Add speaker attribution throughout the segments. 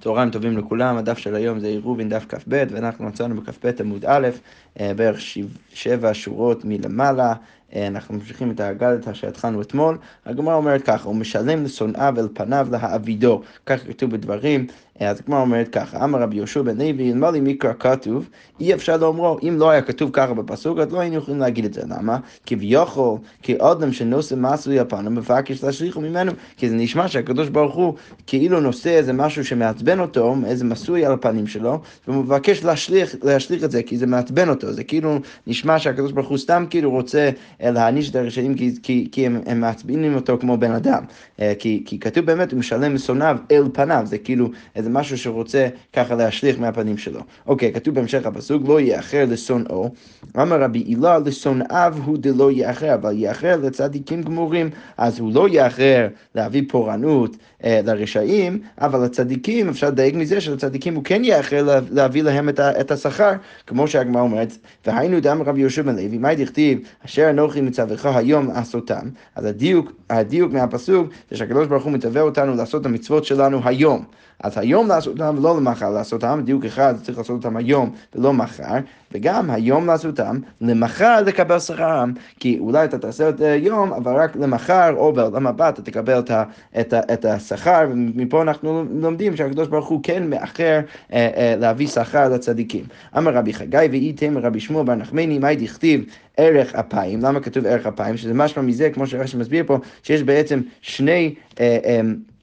Speaker 1: צהריים טובים לכולם, הדף של היום זה עירובין דף כ"ב, ואנחנו מצאנו בכ"ב עמוד א', אה, בערך שבע שורות מלמעלה. אה, אנחנו ממשיכים את האגדת שהתחלנו אתמול. הגמרא אומרת ככה, הוא משלם לשונאיו אל פניו להעבידו. כך כתוב בדברים. אה, אז הגמרא אומרת ככה, אמר רבי יהושע בן לוי, אלמלא מקרא כתוב, אי אפשר לאומרו, אם לא היה כתוב ככה בפסוק, אז לא היינו יכולים להגיד את זה. למה? כביכול, כאדם שנושא מסוי על פניו, מבקש להשליכו ממנו, כי זה נשמע שהקדוש ברוך הוא כאילו נושא איזה משהו שמעצבן אותו, איזה מסוי על הפנים שלו, והוא מבקש להשליך, להשליך את זה, כי זה מעצבן אותו. זה כאילו נשמע שהקדוש ברוך הוא סתם כאילו רוצה להעניש את הרשעים כי, כי, כי הם, הם מעצבנים אותו כמו בן אדם. אה, כי, כי כתוב באמת, הוא משלם משונאיו אל פניו, זה כאילו איזה משהו שרוצה ככה להשליך מהפנים שלו. אוקיי, כתוב בהמשך הפסוק, לא יאחר לשונאו. אמר רבי הילה, לשונאיו הוא דלא יאחר, אבל יאחר לצדיקים גמורים, אז הוא לא יאחר להביא פורענות אה, לרשעים, אבל לצדיקים, אפשר לדייק מזה שלצדיקים הוא כן יאחר להביא להם את השכר, כמו שהגמרא אומרת, והיינו דם רבי יהושע בן לוי, מה דכתיב, אשר אנוכי מצווך היום לעשותם. אז הדיוק, הדיוק מהפסוק זה שהקדוש ברוך הוא מצווה אותנו לעשות את המצוות שלנו היום. אז היום לעשות אותם ולא למחר לעשות אותם, דיוק אחד צריך לעשות אותם היום ולא מחר, וגם היום לעשות אותם, למחר לקבל שכרם, כי אולי אתה תעשה את היום, אבל רק למחר או בעולם הבא אתה תקבל את, השכר, ומפה אנחנו לומדים שהקדוש ברוך הוא כן מאחר אה, אה, להביא שכר לצדיקים. אמר רבי חגי ואיתם רבי שמואל בר נחמני, מה דכתיב ערך אפיים, למה כתוב ערך אפיים? שזה משמע מזה, כמו שרש"י מסביר פה, שיש בעצם שני, אה, אה,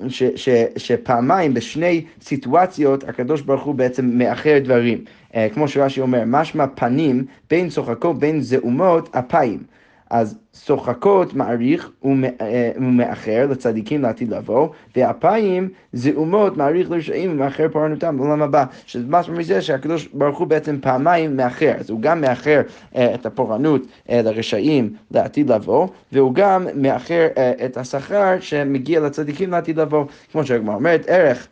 Speaker 1: ש, ש, שפעמיים בשני סיטואציות הקדוש ברוך הוא בעצם מאחר דברים. אה, כמו שרש"י אומר, משמע פנים בין צוחקות בין זעומות אפיים. אז שוחקות מעריך ומאחר לצדיקים לעתיד לבוא, ואפיים זעומות מעריך לרשעים ומאחר פורענותם בעולם הבא. שזה משהו מזה שהקדוש ברוך הוא בעצם פעמיים מאחר, אז הוא גם מאחר אה, את הפורענות אה, לרשעים לעתיד לבוא, והוא גם מאחר אה, את השכר שמגיע לצדיקים לעתיד לבוא, כמו שהגמרא אומרת, ערך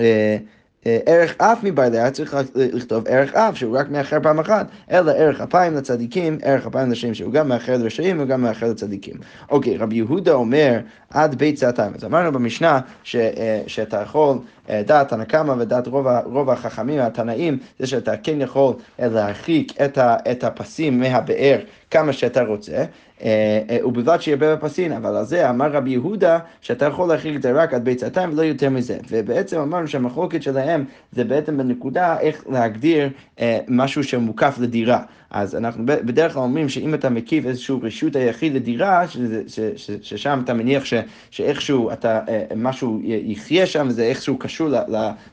Speaker 1: אה, ערך אף מבעלי, צריך לכתוב ערך אף, שהוא רק מאחר פעם אחת, אלא ערך אפיים לצדיקים, ערך אפיים לשם, שהוא גם מאחר לרשעים וגם מאחר לצדיקים. אוקיי, רבי יהודה אומר עד בית צעתיים. אז אמרנו במשנה ש, אה, שאתה יכול, אה, דעת הנקמה ודעת רוב, רוב החכמים, התנאים, זה שאתה כן יכול להרחיק את הפסים מהבאר כמה שאתה רוצה. אה, אה, ובלבד שירבה בפסין, אבל על זה אמר רבי יהודה שאתה יכול להכיל את זה רק עד ביצתיים ולא יותר מזה. ובעצם אמרנו שהמחלוקת שלהם זה בעצם בנקודה איך להגדיר אה, משהו שמוקף לדירה. אז אנחנו בדרך כלל אומרים שאם אתה מקיף איזשהו רשות היחיד לדירה, ששם אתה מניח ש, שאיכשהו אתה, משהו יחיה שם וזה איכשהו קשור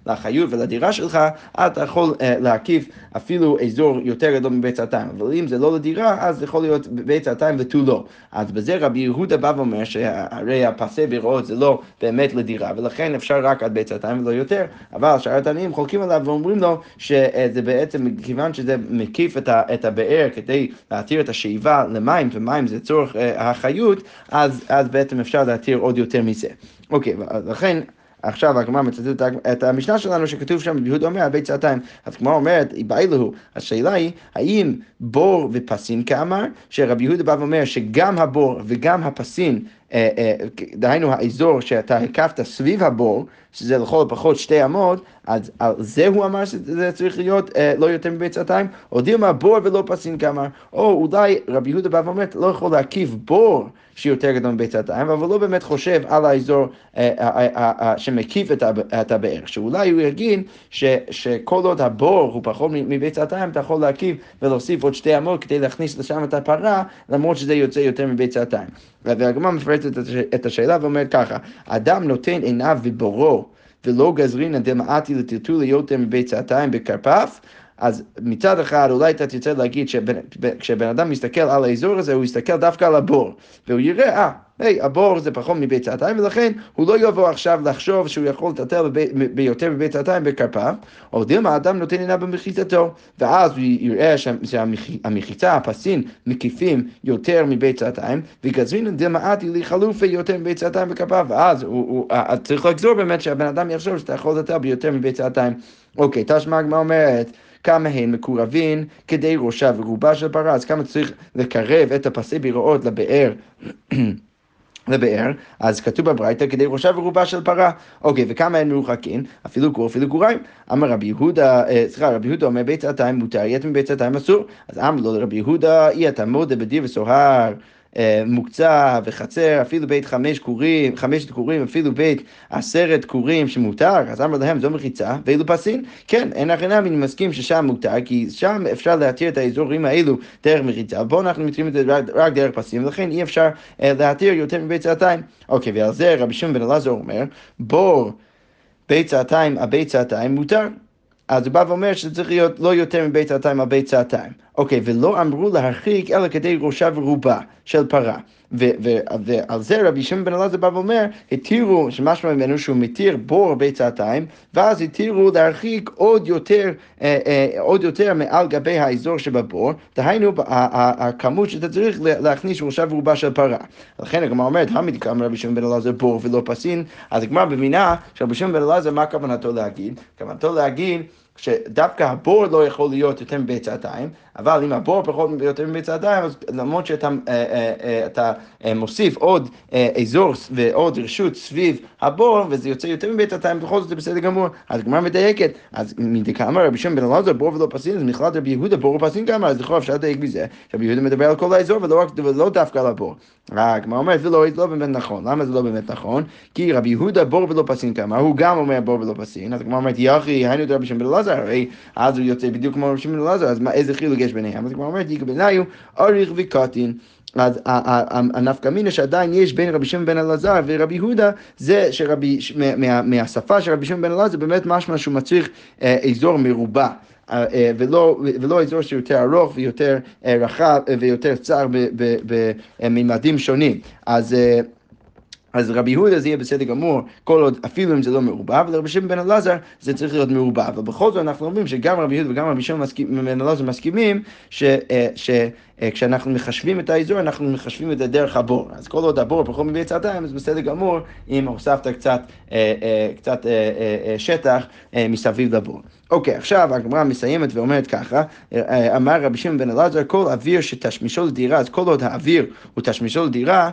Speaker 1: לחיות ולדירה שלך, אתה יכול להקיף אפילו אזור יותר גדול מבית סעתיים. אבל אם זה לא לדירה, אז יכול להיות בית סעתיים ותו לא. אז בזה רבי יהודה בא ואומר שהרי הפסי בירות זה לא באמת לדירה, ולכן אפשר רק עד בית סעתיים ולא יותר, אבל שאר התנאים חולקים עליו ואומרים לו שזה בעצם, כיוון שזה מקיף את, ה, הבאר כדי להתיר את השאיבה למים, ומים זה צורך אה, החיות, אז, אז בעצם אפשר להתיר עוד יותר מזה. אוקיי, לכן... עכשיו הגמרא מצטטת את המשנה שלנו שכתוב שם, יהודה אומר, בית סעתיים. אז הגמרא אומרת, באילו, השאלה היא, האם בור ופסין כאמר, שרבי יהודה בא ואומר שגם הבור וגם הפסין דהיינו האזור שאתה הקפת סביב הבור, שזה לכל הפחות שתי אמות, אז על זה הוא אמר שזה צריך להיות אה, לא יותר מביצתיים, או דילמה בור ולא פסין כאמר, או אולי רבי יהודה בא ואומר, לא יכול להקיף בור שיותר גדול מביצתיים, אבל לא באמת חושב על האזור שמקיף את הבאר, שאולי הוא יגיד שכל עוד הבור הוא פחות מביצתיים, אתה יכול להקיף ולהוסיף עוד שתי אמות כדי להכניס לשם את הפרה, למרות שזה יוצא יותר מביצתיים. והגמרא מפרטת את השאלה ואומרת ככה, אדם נותן עיניו ובורו ולא גזרינא דמעתי לטלטול יותר מביצתיים בכרפף, אז מצד אחד אולי אתה תרצה להגיד שכשבן אדם מסתכל על האזור הזה, הוא יסתכל דווקא על הבור, והוא יראה, אה, היי, הבור זה פחות מביצתיים, ולכן הוא לא יבוא עכשיו לחשוב שהוא יכול לטלטל ביותר מביצתיים בכרפיו, או דילמה האדם נותן עיניו במחיצתו, ואז הוא יראה שהמחיצה, הפסין, מקיפים יותר מביצתיים, וגזרין דילמה עתי לחלופי יותר מביצתיים בכרפיו, ואז הוא, הוא, צריך לגזור באמת שהבן אדם יחשוב שאתה יכול לטלטל ביותר מביצתיים. אוקיי, תשמע הגמרא אומרת כמה הן מקורבין כדי ראשה ורובה של פרה, אז כמה צריך לקרב את הפסי ביראות לבאר. לבאר, אז כתוב בברייתא כדי ראשה ורובה של פרה. אוקיי, וכמה הם מרוחקים? אפילו גור, אפילו גוריים. אמר רבי יהודה, אה, סליחה, רבי יהודה אומר ביצתיים מותר, יתר מביצתיים אסור. אז אמר לו לרבי יהודה, אי אתה מודה בדיר וסוהר. אה, מוקצה וחצר, אפילו בית חמש כורים, חמשת כורים, אפילו בית עשרת כורים שמותר, אז אמר להם זו מחיצה, ואילו פסין, כן, אין הכי נמי, אני מסכים ששם מותר, כי שם אפשר להתיר את האזורים האלו דרך מחיצה, בואו אנחנו מתירים את זה רק, רק דרך פסין, ולכן אי אפשר אה, להתיר יותר מבית צעתיים. אוקיי, ועל זה רבי שמעון בן אלעזר אומר, בור בית צעתיים, הבית צעתיים מותר. אז הוא בא ואומר שזה צריך להיות לא יותר מבית צעתיים על בית צעתיים. אוקיי, ולא אמרו להרחיק אלא כדי ראשה ורובה של פרה. ועל זה רבי שמעון בן אלעזר בא ואומר, התירו, שמשמע ממנו שהוא מתיר בור ביצתיים, ואז התירו להרחיק עוד יותר, אה, אה, עוד יותר מעל גבי האזור שבבור, דהיינו הכמות שאתה צריך להכניס ראשה ורובה של פרה. לכן הגמרא אומרת, המדקם רבי שמעון בן אלעזר בור ולא פסין, אז הגמרא מבינה שרבי שמעון בן אלעזר, מה כוונתו להגיד? כוונתו להגיד שדווקא הבור לא יכול להיות יותר מביצתיים, אבל אם הבור פחות יותר מביצתיים, אז למרות שאתה אה, אה, אה, אתה, מוסיף עוד אזור ועוד רשות סביב הבור, וזה יוצא יותר מביצתיים, בכל זאת זה בסדר גמור. אז הגמרא מדייקת, אז מדקאמר רבי שם בן אלעזר בור ולא פסין, אז מכללת רבי יהודה בור ופסין גם, אז לכאורה אפשר לדייק מזה, רבי יהודה מדבר על כל האזור ולא, רק, ולא דווקא על הבור. הגמרא אומרת, זה לא, לא באמת נכון. למה זה לא באמת נכון? כי רבי יהודה בור ולא פסין כמה, הוא גם אומר בור ולא פסין, אז הגמרא אומרת, יחי, היינו רבי שם בן אלעזר, הרי אז הוא יוצא בדיוק כמו רבי בן אלעזר, אז מה, איזה חילוק יש ביניהם? אז הגמרא אומרת, יקבל בניו, אריך וקטין. אז הנפקא מינה שעדיין יש בין רבי שמעון בן אלעזר ורבי יהודה, זה שרבי, מה, מהשפה של רבי שמעון בן אלעזר באמת משמע שהוא מצריך אה, אזור מרובע. אה, אה, ולא, ולא אזור שיותר ארוך ויותר רחב ויותר צר בממדים שונים. אז אז רבי יהודה זה יהיה בסדר גמור, כל עוד, אפילו אם זה לא מעורבב, ולרבי שמעון בן אלעזר זה צריך להיות מעורבב. אבל בכל זאת אנחנו אומרים שגם רבי יהודה וגם רבי שמעון בן אלעזר מסכימים ש... ש אה, כשאנחנו מחשבים את האזור, אנחנו מחשבים את זה דרך הבור. אז כל עוד הבור פחות מבית צעתיים, אז בסדר גמור אם הוספת קצת, אה, אה, קצת שטח מסביב לבור. אוקיי, עכשיו הגמרא מסיימת ואומרת ככה, אמר רבי שמעון בן אלעזר, כל אוויר שתשמישו לדירה, אז כל עוד האוויר הוא תשמישו לדירה,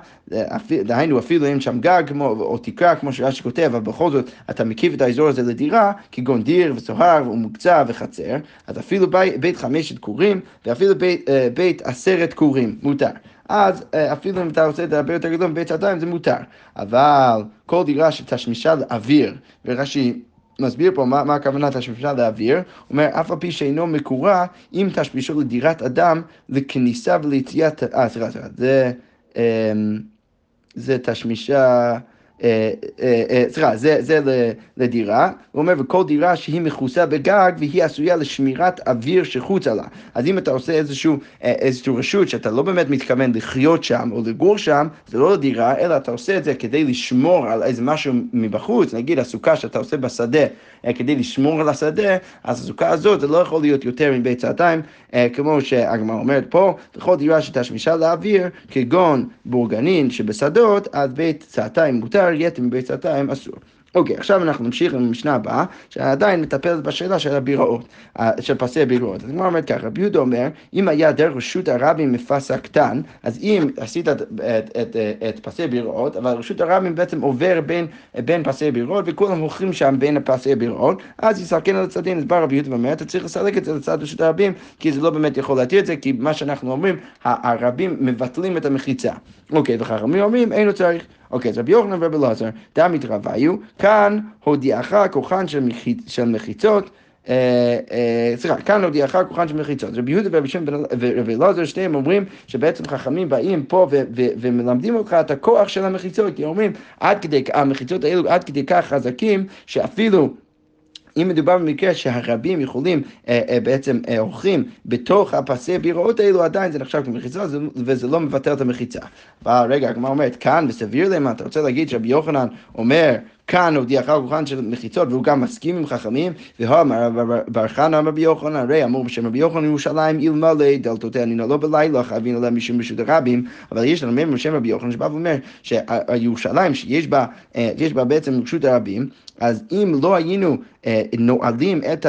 Speaker 1: דהיינו אפילו אין שם גג כמו, או תקרה, כמו שרש"י כותב, אבל בכל זאת אתה מקיף את האזור הזה לדירה, כגון דיר וסוהר ומוקצה וחצר, אז אפילו בית, בית חמשת כורים, ואפילו בית, בית עשרת כורים, מותר. אז אה, אפילו אם אתה רוצה את זה הרבה יותר גדול מבית שעתיים זה מותר. אבל כל דירה שתשמישה לאוויר, ורש"י מסביר פה מה, מה הכוונה תשמישה לאוויר, הוא אומר אף על פי שאינו מקורה, אם תשמישו לדירת אדם לכניסה וליציאת, אה סליחה סליחה, זה, אמ, זה תשמישה סליחה, זה, זה לדירה, הוא אומר, וכל דירה שהיא מכוסה בגג והיא עשויה לשמירת אוויר שחוצה לה. אז אם אתה עושה איזשהו, איזשהו רשות שאתה לא באמת מתכוון לחיות שם או לגור שם, זה לא לדירה, אלא אתה עושה את זה כדי לשמור על איזה משהו מבחוץ, נגיד הסוכה שאתה עושה בשדה, כדי לשמור על השדה, אז הסוכה הזאת זה לא יכול להיות יותר מבית צעתיים, כמו שהגמרא אומרת פה, בכל דירה שתשמישה לאוויר, כגון בורגנין שבשדות, אז בית צעתיים מותר. יתר מביצתיים אסור. אוקיי, עכשיו אנחנו נמשיך עם המשנה הבאה, שעדיין מטפלת בשאלה של הביראות, אה, של פסי הביראות. אז הגמרא אומרת ככה, רבי יהודה אומר, אם היה דרך רשות הרבים מפסה קטן, אז אם עשית את, את, את, את פסי הביראות, אבל רשות הרבים בעצם עובר בין, בין פסי הביראות, וכולם הולכים שם בין פסי הביראות, אז יסכן על הצדדים, אז בא רבי יהודה ואומר, אתה צריך לסלק את זה לצד רשות הרבים, כי זה לא באמת יכול להתיר את זה, כי מה שאנחנו אומרים, הרבים מבטלים את המחיצה. אוקיי, וחכמים אומרים, אין לו צריך. אוקיי, אז רבי יוחנן ורבי אלעזר, דמית רביו, כאן הודיעך כוחן של מחיצות. אה, אה, סליחה, כאן הודיעך כוחן של מחיצות. רבי יהודה ורבי שם ורבי אלעזר, שניהם אומרים שבעצם חכמים באים פה ומלמדים אותך את הכוח של המחיצות, כי אומרים, המחיצות האלו עד כדי כך חזקים, שאפילו אם מדובר במקרה שהרבים יכולים אה, אה, בעצם אה, בתוך הפסי ביראות האלו, עדיין זה נחשב כמחיצה וזה לא מבטל את המחיצה. אבל רגע, הגמרא אומרת, כאן וסביר למה, אתה רוצה להגיד שרבי יוחנן אומר כאן הודיעך כוחן של מחיצות והוא גם מסכים עם חכמים, והאמר בר חנא אמר רבי יוחנן, הרי אמור בשם רבי יוחנן ירושלים אלמלא דלתותיה נינו לא בלילה חייבים עליה משום רשות הרבים, אבל יש לנו מהם בשם רבי יוחנן שבא ואומר שירושלים שיש בה, בה בעצם רשות הרבים, אז אם לא היינו נועלים את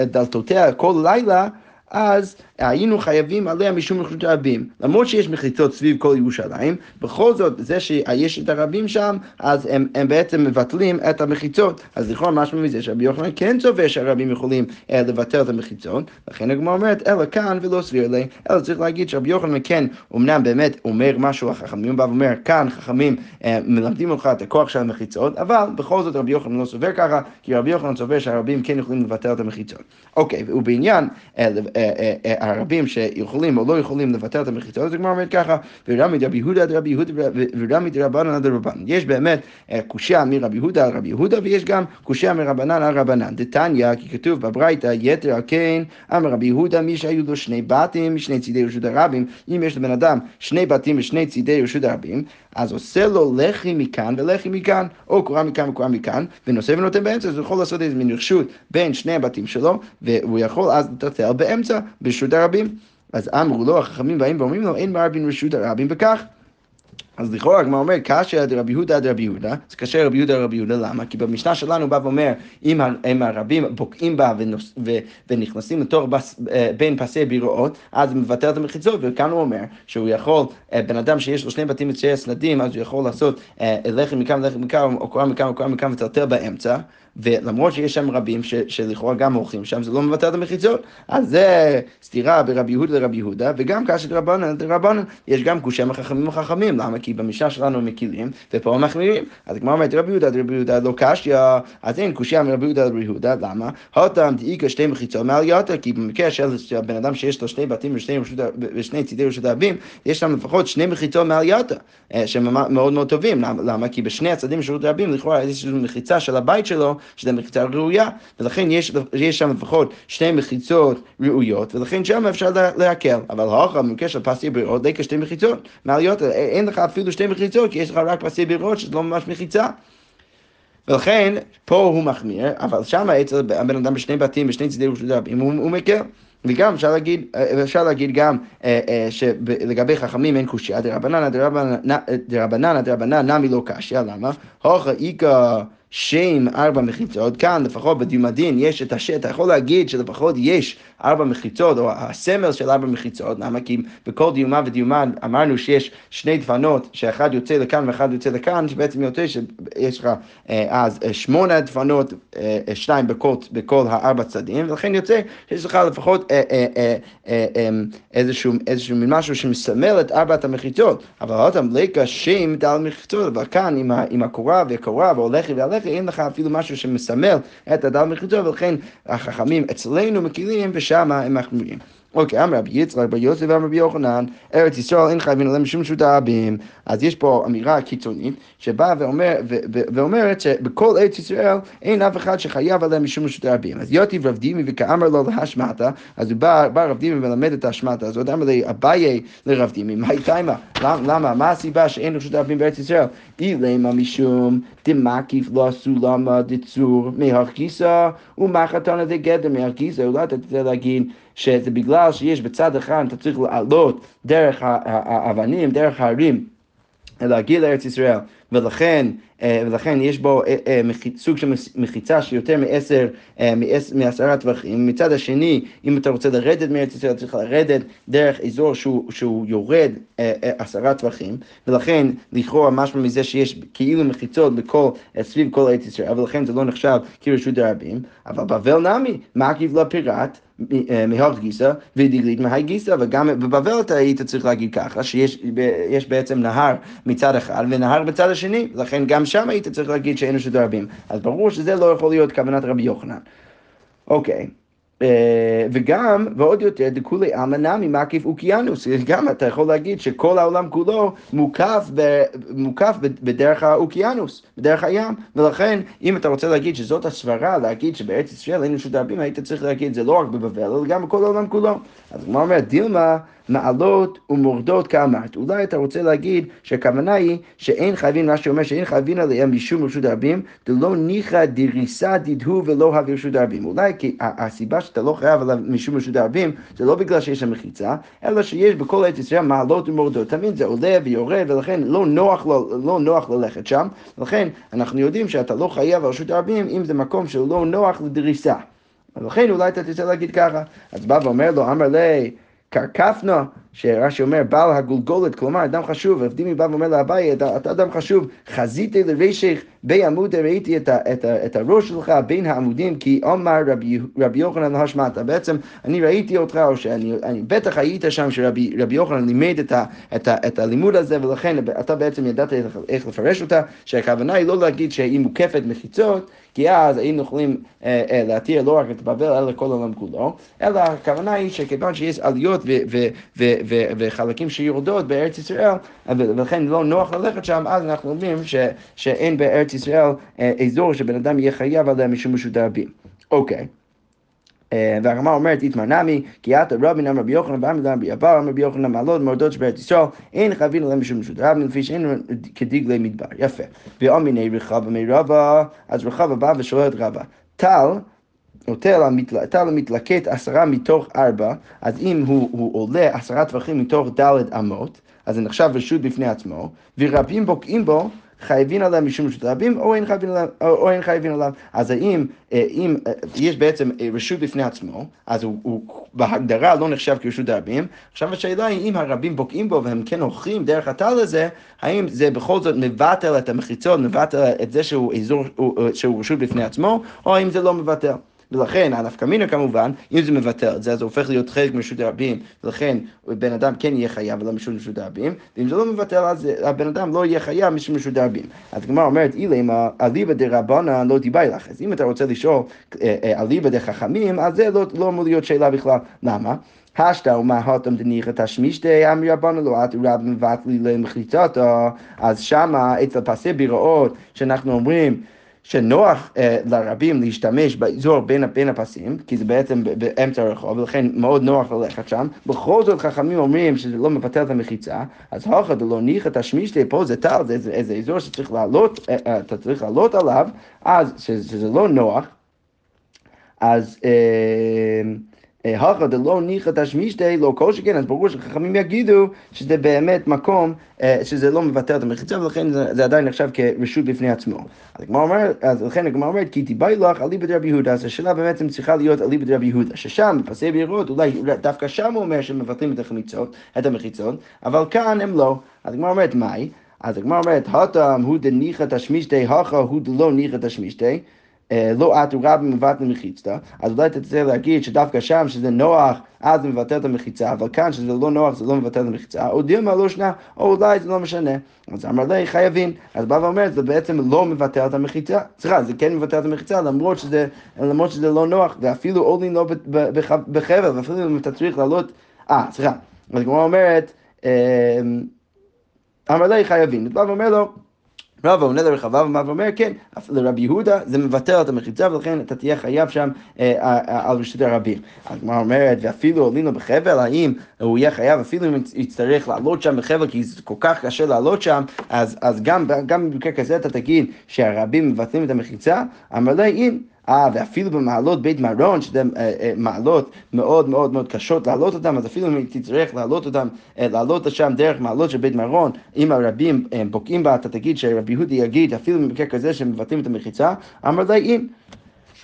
Speaker 1: דלתותיה כל לילה אז היינו חייבים עליה משום רשות הרבים. למרות שיש מחיצות סביב כל ירושלים, בכל זאת, זה שיש את הרבים שם, אז הם, הם בעצם מבטלים את המחיצות. אז לכאורה משמע מזה שרבי יוחנן כן צופה שהרבים יכולים אה, לבטל את המחיצות, לכן הגמרא אומרת, אלא כאן ולא סביר לי, אלא צריך להגיד שרבי יוחנן כן, אמנם באמת אומר משהו לחכמים, הוא בא ואומר, כאן חכמים אה, מלמדים אותך את הכוח של המחיצות, אבל בכל זאת רבי יוחנן לא סובר ככה, כי רבי יוחנן סובר שהרבים כן יכולים לבטל את המחיצות. אוקיי, ובעניין אה, אה, אה, הרבים שיכולים או לא יכולים לבטל את המחיצות, אז הגמרא אומרת ככה, ורמי דרבי יהודה דרבי יהודה ורמי דרבנן דרבנן. יש באמת קושייה מרבי יהודה על רבי יהודה, ויש גם קושייה מרבנן על רבנן. דתניא, כי כתוב בברייתא, יתר על כן, אמר רבי יהודה, מי שהיו לו שני בתים משני צידי רשות הרבים, אם יש לבן אדם שני בתים משני צידי רשות הרבים, אז עושה לו לחי מכאן ולחי מכאן, או קורה מכאן וקורה מכאן, ונושא ונותן באמצע, אז הוא יכול לעשות איזה מין רשות בין שני הבתים שלו, והוא יכול אז לטלטל באמצע, ברשות הרבים. אז אמרו לו, החכמים באים ואומרים לו, אין מרבין רשות הרבים בכך. אז לכאורה הגמרא אומר, קשה דרבי יהודה דרבי יהודה, זה קשה רבי יהודה דרבי יהודה, למה? כי במשנה שלנו בא ואומר, אם הרבים בוקעים בה ונוס, ו, ונכנסים לתוך בס, אה, בין פסי בירואות, אז מבטל את המחיצות, וכאן הוא אומר שהוא יכול, אה, בן אדם שיש לו שני בתים ושני הצדדים, אז הוא יכול לעשות אה, לחם מכאן ולחם מכאן, או קורה מכאן וקורה מכאן וטלטל באמצע. ולמרות שיש שם רבים ש, שלכאורה גם הולכים שם, זה לא מבטל את המחיצות. אז זה סתירה ברבי יהודה לרבי יהודה, וגם כאשר דרבנן דרבנן, יש גם קושי מחכמים וחכמים. למה? כי במשנה שלנו הם מקילים, ופה הם מחמירים. אז כמו אומרת רבי יהודה רבי יהודה לא קשיא, אז אין קושי מרבי יהודה לרבי יהודה, למה? הותם דאיכא שתי מחיצות מעל יתר, כי במקרה של בן אדם שיש לו שני בתים ושני, צידי רשות הרבים, יש שם לפחות שני מחיצות מעל יתר, אה, שהם מאוד מאוד טובים. למה? כי בשני הצדדים של רשות הרבים, לכאורה יש מחיצה של הבית שלו, שזה מחיצה ראויה, ולכן יש, יש שם לפחות שתי מחיצות ראויות, ולכן שם אפשר להקל. אבל הוכר במקרה של פסי ברירות, די כשתי מחיצות. מעליות, אין לך אפילו שתי מחיצות, כי יש לך רק פסי ברירות, שזה לא ממש מחיצה. ולכן, פה הוא מחמיר, אבל שם אצל הבן אדם בשני בתים, בשני צדי רבים, הוא, הוא מקל. וגם אפשר להגיד, אפשר להגיד גם אה, אה, שלגבי חכמים אין קושייה דרבנן, דרבנן, דרבנן, נמי לא קשיא, למה? הוכא איכא שם ארבע מחיצות, כאן לפחות בדיומדין יש את אתה יכול להגיד שלפחות יש ארבע מחיצות, או הסמל של ארבע מחיצות, למה? כי בכל דיומה ודיומה אמרנו שיש שני דפנות, שאחד יוצא לכאן ואחד יוצא לכאן, שבעצם יוצא שיש לך אה, אז אה, שמונה דפנות, אה, שניים בכל, בכל הארבע צדדים, ולכן יוצא שיש לך לפחות איזשהו, איזשהו משהו שמסמל את ארבעת המחיצות, אבל עוד פעם, לקה שם דל מחיצות, אבל כאן עם, עם הקורה והקורה והולכי והלכי, אין לך אפילו משהו שמסמל את הדל מחיצות, ולכן החכמים אצלנו מקילים ושם שמה הם מחמירים. אוקיי, אמר רבי יצחק בר יוסף ואמר רבי יוחנן, ארץ ישראל אין חייבים עליהם משום רשות הרבים. אז יש פה אמירה קיצונית, שבאה ואומר, ואומרת שבכל ארץ ישראל אין אף אחד שחייב עליהם משום רשות הרבים. אז יוטיב רב דימי וכאמר לו להשמטה, אז הוא בא, בא רב דימי ולמד את ההשמטה הזאת, אמר לי אביי לרב דימי, מה איתה למה? מה הסיבה שאין רשות הרבים בארץ ישראל? אילמה משום דמקיף לא סולמה דצור מהכיסא ומחתנה דגדר מהכיסא, אולי אתה רוצה להגיד שזה בגלל שיש בצד אחד אתה צריך לעלות דרך האבנים, דרך ההרים, להגיע לארץ ישראל, ולכן אה, ולכן יש בו אה, אה, סוג של מחיצה שיותר מעשר, מעשרה טווחים. מצד השני, אם אתה רוצה לרדת מארץ ישראל, צריך לרדת דרך אזור שהוא, שהוא יורד עשרה טווחים, ולכן לכאורה משמע מזה שיש כאילו מחיצות בכל, סביב כל ארץ ישראל, ולכן זה לא נחשב כרשות הרבים, אבל בבל נמי, מקיף לפיראט. מהות גיסא ודיגלית מהי גיסא, וגם בבבל אתה היית צריך להגיד ככה, שיש בעצם נהר מצד אחד ונהר בצד השני, לכן גם שם היית צריך להגיד שאין רשות הרבים. אז ברור שזה לא יכול להיות כוונת רבי יוחנן. אוקיי. אה, וגם, ועוד יותר, דכולי עלמא נמי מקיף אוקיינוס, גם אתה יכול להגיד שכל העולם כולו מוקף, ב, מוקף בדרך האוקיינוס, בדרך הים, ולכן אם אתה רוצה להגיד שזאת הסברה, להגיד שבארץ ישראל אין רשות הרבים, היית צריך להגיד זה לא רק בבבל, אלא גם בכל העולם כולו. אז כמו אומרת, דילמה מעלות ומורדות כאמרת. אולי אתה רוצה להגיד שהכוונה היא שאין חייבים, מה שאומר שאין חייבים עליהם משום רשות הרבים, דלא ניחא דריסה דידהו ולא הביא רשות הרבים. אולי כי הסיבה שאתה לא חייב עליו משום רשות הרבים, זה לא בגלל שיש שם מחיצה, אלא שיש בכל עת ישראל מעלות ומורדות. תמיד זה עולה ויורד, ולכן לא נוח, לא, לא נוח ללכת שם. לכן אנחנו יודעים שאתה לא חייב על רשות הרבים אם זה מקום שהוא לא נוח לדריסה. ולכן אולי אתה תרצה להגיד ככה. אז בא ואומר לו, אמר לי, קרקפנה, שרש"י אומר, בעל הגולגולת, כלומר, אדם חשוב, רב בא ואומר לאביי, אתה, אתה אדם חשוב, חזיתי לרשך בעמוד, ראיתי את, ה, את, ה, את הראש שלך בין העמודים, כי אמר רבי, רבי יוחנן להשמעת. בעצם, אני ראיתי אותך, או שאני אני, בטח היית שם, שרבי יוחנן לימד את, ה, את, ה, את הלימוד הזה, ולכן אתה בעצם ידעת איך, איך לפרש אותה, שהכוונה היא לא להגיד שהיא מוקפת מחיצות, כי אז היינו יכולים אה, אה, להתיר לא רק את בבל, אלא כל העולם כולו, אלא הכוונה היא שכיוון שיש עליות ו- ו- ו- ו- וחלקים שיורדות בארץ ישראל, ולכן לא נוח ללכת שם, אז אנחנו אומרים ש- שאין בארץ ישראל אה, אזור שבן אדם יהיה חייב עליה משום רשות הרבים. אוקיי. והגמרא אומרת, איתמר נמי, כי עתה רבין אמר רבי יוחנן, ואמר רבי אבר, אמר רבי יוחנן מעלות מורדות שבארץ ישראל, אין חייבים עליהם משום רשות רבים, לפי שאין כדגלי מדבר. יפה. ואמיני רחבה מרבה, אז רחבה בא ושואל את רבה, טל, או תל המתלקט עשרה מתוך ארבע, אז אם הוא, הוא עולה עשרה טווחים מתוך דלת אמות, אז זה נחשב רשות בפני עצמו, ורבים בוקעים בו, חייבים עליו משום רשות רבים, או אין חייבים עליו, או אין חייבים עליו. אז האם, אה, אם אה, יש בעצם אה, רשות בפני עצמו, אז הוא, הוא בהגדרה לא נחשב כרשות הרבים. עכשיו השאלה היא, אם הרבים בוקעים בו והם כן הולכים דרך הטל הזה, האם זה בכל זאת מבטל את המחיצות, מבטל את זה שהוא אזור, שהוא רשות בפני עצמו, או האם זה לא מבטל. ולכן הנפקא מינה כמובן, אם זה מבטל את זה, אז זה הופך להיות חלק מרשות הרבים, ולכן בן אדם כן יהיה חייב על משום רשות הרבים, ואם זה לא מבטל, אז הבן אדם לא יהיה חייב משום רשות הרבים. אז הגמרא אומרת, אילה אם אליבא דרבנן לא תיבאי לך. אז אם אתה רוצה לשאול אה, אה, אליבא דחכמים, אז זה לא, לא אמור להיות שאלה בכלל. למה? השתא ומה הותם דניחא תשמישתי אמרי רבנו לא עתו רב מבטלי למחליטתו אז שמה אצל פסי ביראות שאנחנו אומרים שנוח אה, לרבים להשתמש באזור בין, בין הפסים, כי זה בעצם באמצע הרחוב, ולכן מאוד נוח ללכת שם. בכל זאת חכמים אומרים שזה לא מבטל את המחיצה, אז הוכא דלא ניחא תשמישתי, פה זה טל, זה איזה אזור שצריך לעלות, אה, אה, אתה צריך לעלות עליו, אז שזה לא נוח, אז... אה, הכא דלא ניחא תשמישתי לא כל שכן, אז ברור שחכמים יגידו שזה באמת מקום אה, שזה לא מבטל את המחיצה ולכן זה, עדיין נחשב כרשות בפני עצמו. אז, לכן הגמרא אומרת כי תיבאי לך אליבא דרבי יהודה, אז השאלה בעצם צריכה להיות אליבא דרבי יהודה, ששם בפסי בירות אולי דווקא שם הוא אומר שמבטלים את המחיצות, את המחיצות, אבל כאן הם לא. אז הגמרא אומרת מהי? אז הגמרא אומרת, הטעם הוא דניחא תשמישתי, הכא הוא דלא ניחא תשמישתי. אה, לא עטו רבי מבטל מחיצתא, אז אולי תצטרך להגיד שדווקא שם שזה נוח, אז זה מבטל את המחיצה, אבל כאן שזה לא נוח זה לא מבטל את המחיצה, או דילמה לא שנה, או אולי זה לא משנה. אז אמר לי חייבים, אז בא ואומר, זה בעצם לא מבטל את המחיצה, סליחה, זה כן מבטל את המחיצה, למרות שזה, למרות שזה לא נוח, ואפילו עולים לא בחבל, ואפילו אם אתה צריך לעלות, אה, סליחה, אז כמו אומרת, אמ, אמר לי חייבים, אז בא ואומר לו, רבא עונה לרחבה ומה ואומר כן, לרבי יהודה זה מבטל את המחיצה ולכן אתה תהיה חייב שם אה, אה, אה, על רשות הרבים. הגמרא אומרת ואפילו עולים לו בחבל האם הוא יהיה חייב אפילו אם יצטרך לעלות שם בחבל כי זה כל כך קשה לעלות שם אז, גם, גם במקרה כזה אתה תגיד שהרבים מבטלים את המחיצה אמר לי אם אה, ואפילו במעלות בית מרון, שזה אה, אה, מעלות מאוד מאוד מאוד קשות לעלות אותם, אז אפילו אם תצטרך לעלות אותם, אה, לעלות לשם דרך מעלות של בית מרון, אם הרבים אה, בוקעים בה, אתה תגיד שרבי יהודי יגיד, אפילו במקרה כזה שמבטלים את המחיצה, אמר לה אם.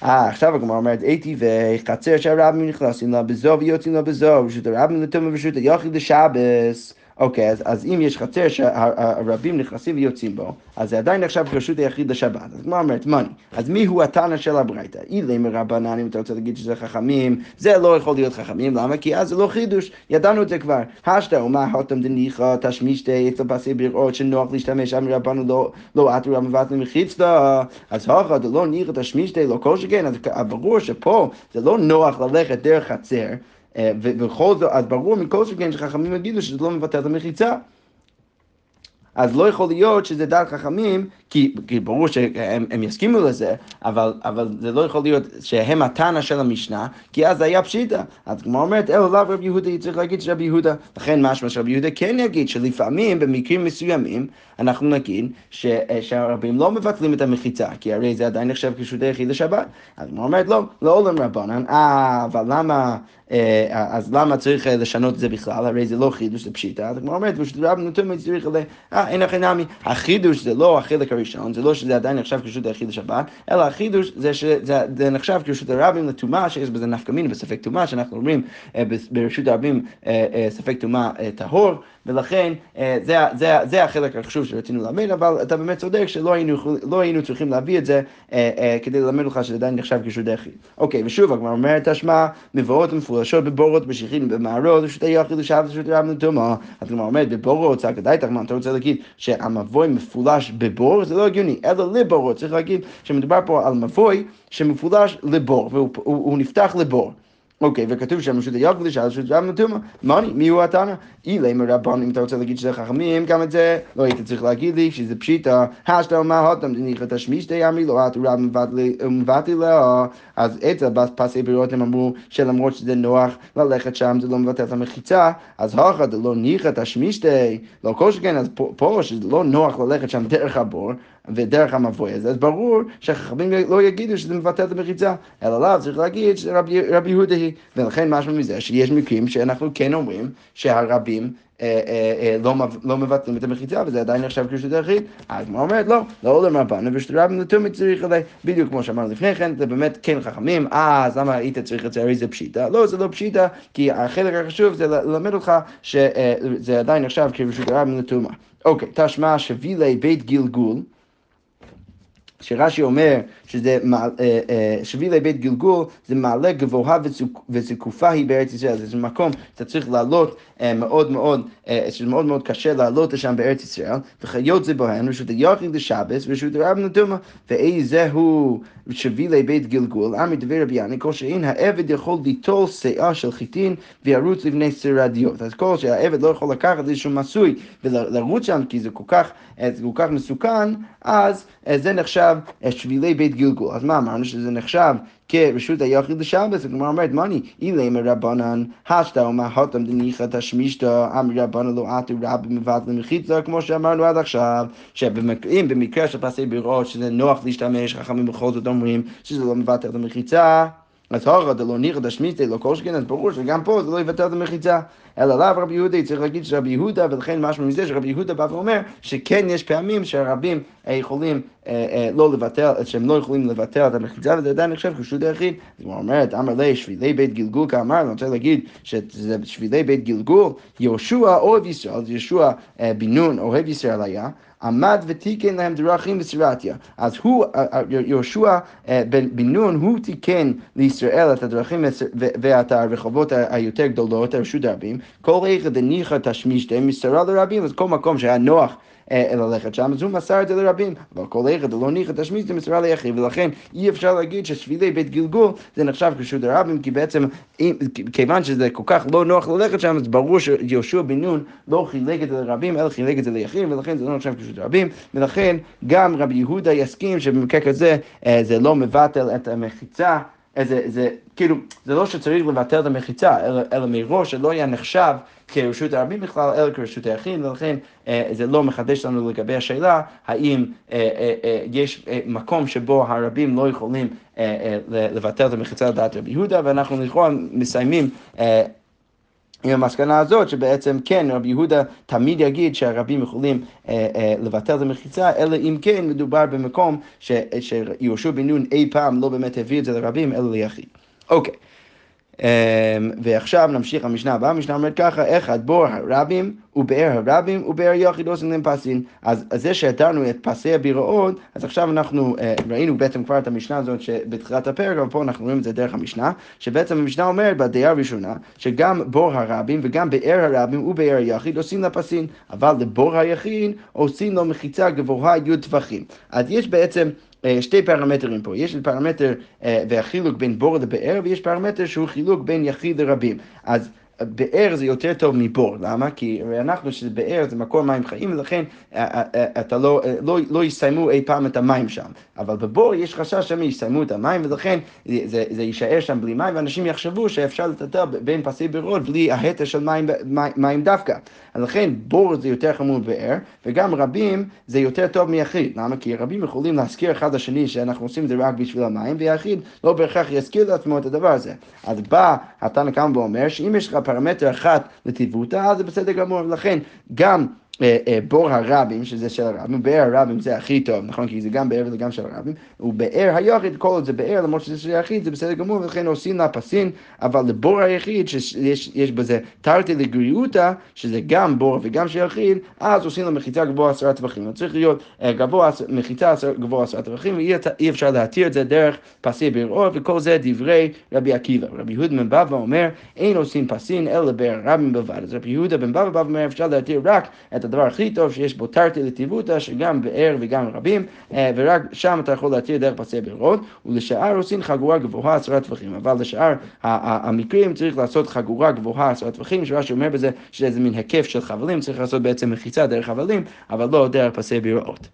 Speaker 1: אה, עכשיו הגמרא אומרת, הייתי וחצר שהרבים נכנסים לה בזו ויוצאים לה בזו, רשות הרבים לטומא ורשות היחיד לשבס. אוקיי, אז, אז אם יש חצר שהרבים נכנסים ויוצאים בו, אז זה עדיין נחשב כרשות היחיד לשבת. אז מה אומרת? מאני. אז מי הוא התנא של הברייתא? אילי מרבנן, אם אתה רוצה להגיד שזה חכמים, זה לא יכול להיות חכמים, למה? כי אז זה לא חידוש, ידענו את זה כבר. השתא ומה הותם דניחא תשמישתי אצל פסי בראות שנוח להשתמש, אמר רבנו לא, לא עטו רב מבטלים מחיצתא, אז הוכא דלא ניחא תשמישתי לא כל שכן, אז ברור שפה זה לא נוח ללכת דרך חצר. אה, ובכל זאת, אז ברור מכל שכן שחכמים יגידו שזה לא מבטל את המחיצה. אז לא יכול להיות שזה דעת חכמים, כי, כי ברור שהם יסכימו לזה, אבל, אבל זה לא יכול להיות שהם התנא של המשנה, כי אז זה היה פשיטה. אז כמו אומרת, אלו לאו רבי יהודה, צריך להגיד שרבי יהודה. לכן משמע שרבי יהודה כן יגיד שלפעמים, במקרים מסוימים, אנחנו נגיד ש, שהרבים לא מבטלים את המחיצה, כי הרי זה עדיין נחשב כשרות היחיד לשבת. אז כמו אומרת, לא, לא עולם רבנן, אה, אבל למה... אה, אז למה צריך לשנות את זה בכלל? הרי זה לא חידוש, זה פשיטה. אז כמו אומרת, ושרב נותן צריך ל... אה, אין הכי נמי. החידוש זה לא החלק הראשון, זה לא שזה עדיין נחשב כשרות היחיד לשבת, אלא החידוש זה שזה נחשב כשרות הרבים לטומאה, שיש בזה נפקא מיני בספק טומאה, שאנחנו אומרים ברשות הרבים ספק טומאה טהור. ולכן אה, זה, זה, זה החלק החשוב שרצינו ללמד, אבל אתה באמת צודק שלא היינו, לא היינו צריכים להביא את זה אה, אה, כדי ללמד לך שזה עדיין נחשב כשרות יחיד. אוקיי, ושוב, הגמרא אומרת השמע, מבואות מפולשות בבורות, בשיחים, במערות, רשות היחיד לשבת רשות רב לטומאה. אז הגמרא אומרת, בבורות, צעק דייתך, מה אתה רוצה להגיד שהמבוי מפולש בבור? זה לא הגיוני, אלא לבורות. צריך להגיד שמדובר פה על מבוי שמפולש לבור, והוא נפתח לבור. אוקיי, וכתוב שם רשות היוקדש, על רשות רב נתומה. מוני, מי הוא התנא? אילי מרבן, אם אתה רוצה להגיד שזה חכמים, גם את זה לא היית צריך להגיד לי, שזה פשיטא, השתא מה הותם, דניחא תשמישתא אמרי לו, את רב מבטי לו. אז אצל פסי בריאות הם אמרו שלמרות שזה נוח ללכת שם, זה לא מבטל את המחיצה, אז הוכא דלא ניחא תשמישתא, לא כל שכן, אז פה שזה לא נוח ללכת שם דרך הבור, ודרך המבוי הזה, אז ברור שהחכמים לא יגידו שזה מבטל את המחיצה, אלא לאו צריך להגיד שרבי יהודה ולכן משהו מזה שיש מקרים שאנחנו כן אומרים שהרבים אה, אה, אה, לא, לא מבטלים את המחיצה, וזה עדיין נחשב כשרות היחיד, הגמרא אומרת לא, לא עולה מהבנה, ושתרבים לתומי צריך עליי, בדיוק כמו שאמרנו לפני כן, זה באמת כן חכמים, אה, אז למה היית צריך את זה, הרי זה פשיטה, לא, זה לא פשיטה, כי החלק החשוב זה ללמד אותך שזה עדיין נחשב כשרות רבים לתומה. אוקיי, תשמע שבילי בית גלגול, שרש"י אומר שזה אה, אה, שבילי בית גלגול זה מעלה גבוהה וזקופה היא בארץ ישראל, זה מקום שאתה צריך לעלות אה, מאוד מאוד, שזה מאוד מאוד קשה לעלות לשם בארץ ישראל, וחיות זה בהן רשות היחיד לשבס ורשות הרב נתומה, ואיזהו שבילי בית גלגול, עמי דברי רבי יעני, כל שאין העבד יכול ליטול שאה של חיטין וירוץ לבני סרדיות. אז כל שהעבד לא יכול לקחת איזשהו מסוי ולרוץ שם כי זה כל כך, זה כל כך מסוכן, אז זה נחשב שבילי בית גלגול. אז מה אמרנו שזה נחשב כרשות היחיד לשבס, הגמרא אומרת, מני, אילי מרבנן, השתא ומה הותם דניחא תשמישתא, אמר רבנן לא עטו רבי מבטל מחיצה, כמו שאמרנו עד עכשיו, שאם במקרה של פסי בירות, שזה נוח להשתמש, חכמים בכל זאת אומרים שזה לא מבטל את המחיצה. אז הורא דלא ניחא דשמיסטי לא כל שכן, אז ברור שגם פה זה לא יבטל את המחיצה. אלא לאו רבי יהודה, צריך להגיד שרבי יהודה, ולכן משהו מזה שרבי יהודה בא ואומר שכן יש פעמים שהרבים יכולים אה, אה, לא לבטל, שהם לא יכולים לבטל את המחיצה, וזה עדיין נחשב כשרות היחיד. אז הוא אומרת, אמר לי, שבילי בית גלגול כאמר, אני רוצה להגיד שזה שבילי בית גלגול, יהושע אוהב ישראל, יהושע אה, בן נון אוהב ישראל היה. עמד ותיקן להם דרכים בסרטיה. אז הוא, יהושע בן נון, הוא תיקן לישראל את הדרכים ואת הרחובות היותר גדולות, הרשות הרבים, כל איכא דניחא תשמישתם מסרה לרבים, אז כל מקום שהיה נוח אה, ללכת שם, אז הוא מסר את זה לרבים. אבל כל איכא דלא ניחא תשמישתם מסרה ליחיד, ולכן אי אפשר להגיד ששבילי בית גלגול זה נחשב כשרות הרבים, כי בעצם, כיוון שזה כל כך לא נוח ללכת שם, אז ברור שיהושע בן נון לא חילק את זה לרבים, אלא חילק את זה ליחיד, ולכן זה לא נחשב כשרות הרבים, ולכן גם רבי יהודה יסכים שבמקרה כזה אה, זה לא מבטל את המחיצה. זה, זה כאילו, זה לא שצריך לבטל את המחיצה, אלא, אלא מראש שלא היה נחשב כרשות הרבים בכלל, אלא כרשות היחיד, ולכן אה, זה לא מחדש לנו לגבי השאלה האם אה, אה, אה, יש אה, מקום שבו הרבים לא יכולים אה, אה, לבטל את המחיצה לדעת רבי יהודה, ואנחנו לכאורה מסיימים אה, עם המסקנה הזאת שבעצם כן, רבי יהודה תמיד יגיד שהרבים יכולים אה, אה, לבטל את המחיצה, אלא אם כן מדובר במקום שיהושע בן נון אי פעם לא באמת הביא את זה לרבים, אלא ליחיד. אוקיי. אמ, ועכשיו נמשיך המשנה הבאה, המשנה אומרת ככה, אחד בור הרבים ובאר הרבים ובאר יחיד עושים להם פסין. אז זה שהתרנו את פסי הביראות, אז עכשיו אנחנו אה, ראינו בעצם כבר את המשנה הזאת בתחילת הפרק, אבל פה אנחנו רואים את זה דרך המשנה, שבעצם המשנה אומרת בדעה הראשונה, שגם בור הרבים וגם באר הרבים ובאר היחיד עושים לה פסין, אבל לבור היחיד עושים לו מחיצה גבוהה י' טווחים. אז יש בעצם אה, שתי פרמטרים פה, יש פרמטר אה, והחילוק בין בור לבאר ויש פרמטר שהוא חילוק בין יחיד לרבים. אז באר זה יותר טוב מבור, למה? כי אנחנו שזה באר זה מקור מים חיים ולכן אה, אה, אה, אתה לא, לא, לא יסיימו אי פעם את המים שם, אבל בבור יש חשש שהם יסיימו את המים ולכן זה, זה יישאר שם בלי מים ואנשים יחשבו שאפשר לטטל בין פסי בארות בלי ההתר של מים, מים, מים דווקא. לכן בור זה יותר חמור מבאר וגם רבים זה יותר טוב מיחיד, למה? כי רבים יכולים להזכיר אחד לשני שאנחנו עושים את זה רק בשביל המים ויחיד לא בהכרח יזכיר לעצמו את הדבר הזה. אז בא התנא קמא ואומר שאם יש לך פרמטר אחת לטיבותא, אז זה בסדר גמור. לכן, גם בור הרבים, שזה של הרבים, באר הרבים זה הכי טוב, נכון? כי זה גם באר וגם של הרבים, ובאר היחיד, כל עוד זה באר, למרות שזה של היחיד, זה בסדר גמור, ולכן עושים לה פסין, אבל לבור היחיד, שיש בזה תרתי לגריעותא, שזה גם בור וגם של יחיד, אז עושים לה מחיצה גבוה עשרה טווחים. צריך להיות גבוה, מחיצה גבוה עשרה טווחים, ואי אפשר להתיר את זה דרך פסי ברעור, וכל זה דברי רבי עקיבא. רבי יהודה בן בבא אומר, אין עושים פסין אלא באר רבים בלבד. אז רבי יהודה בן בבא אומר, אפשר להתיר רק את הדבר הכי טוב שיש בו תרתי לטיבותא, שגם באר וגם רבים, אה, ורק שם אתה יכול להתיר דרך פסי ברעוד, ולשאר עושים חגורה גבוהה עשרה טווחים, אבל לשאר המקרים צריך לעשות חגורה גבוהה עשרה טווחים, שרש"י אומר בזה שזה מין היקף של חבלים, צריך לעשות בעצם מחיצה דרך חבלים, אבל לא דרך פסי ברעוד.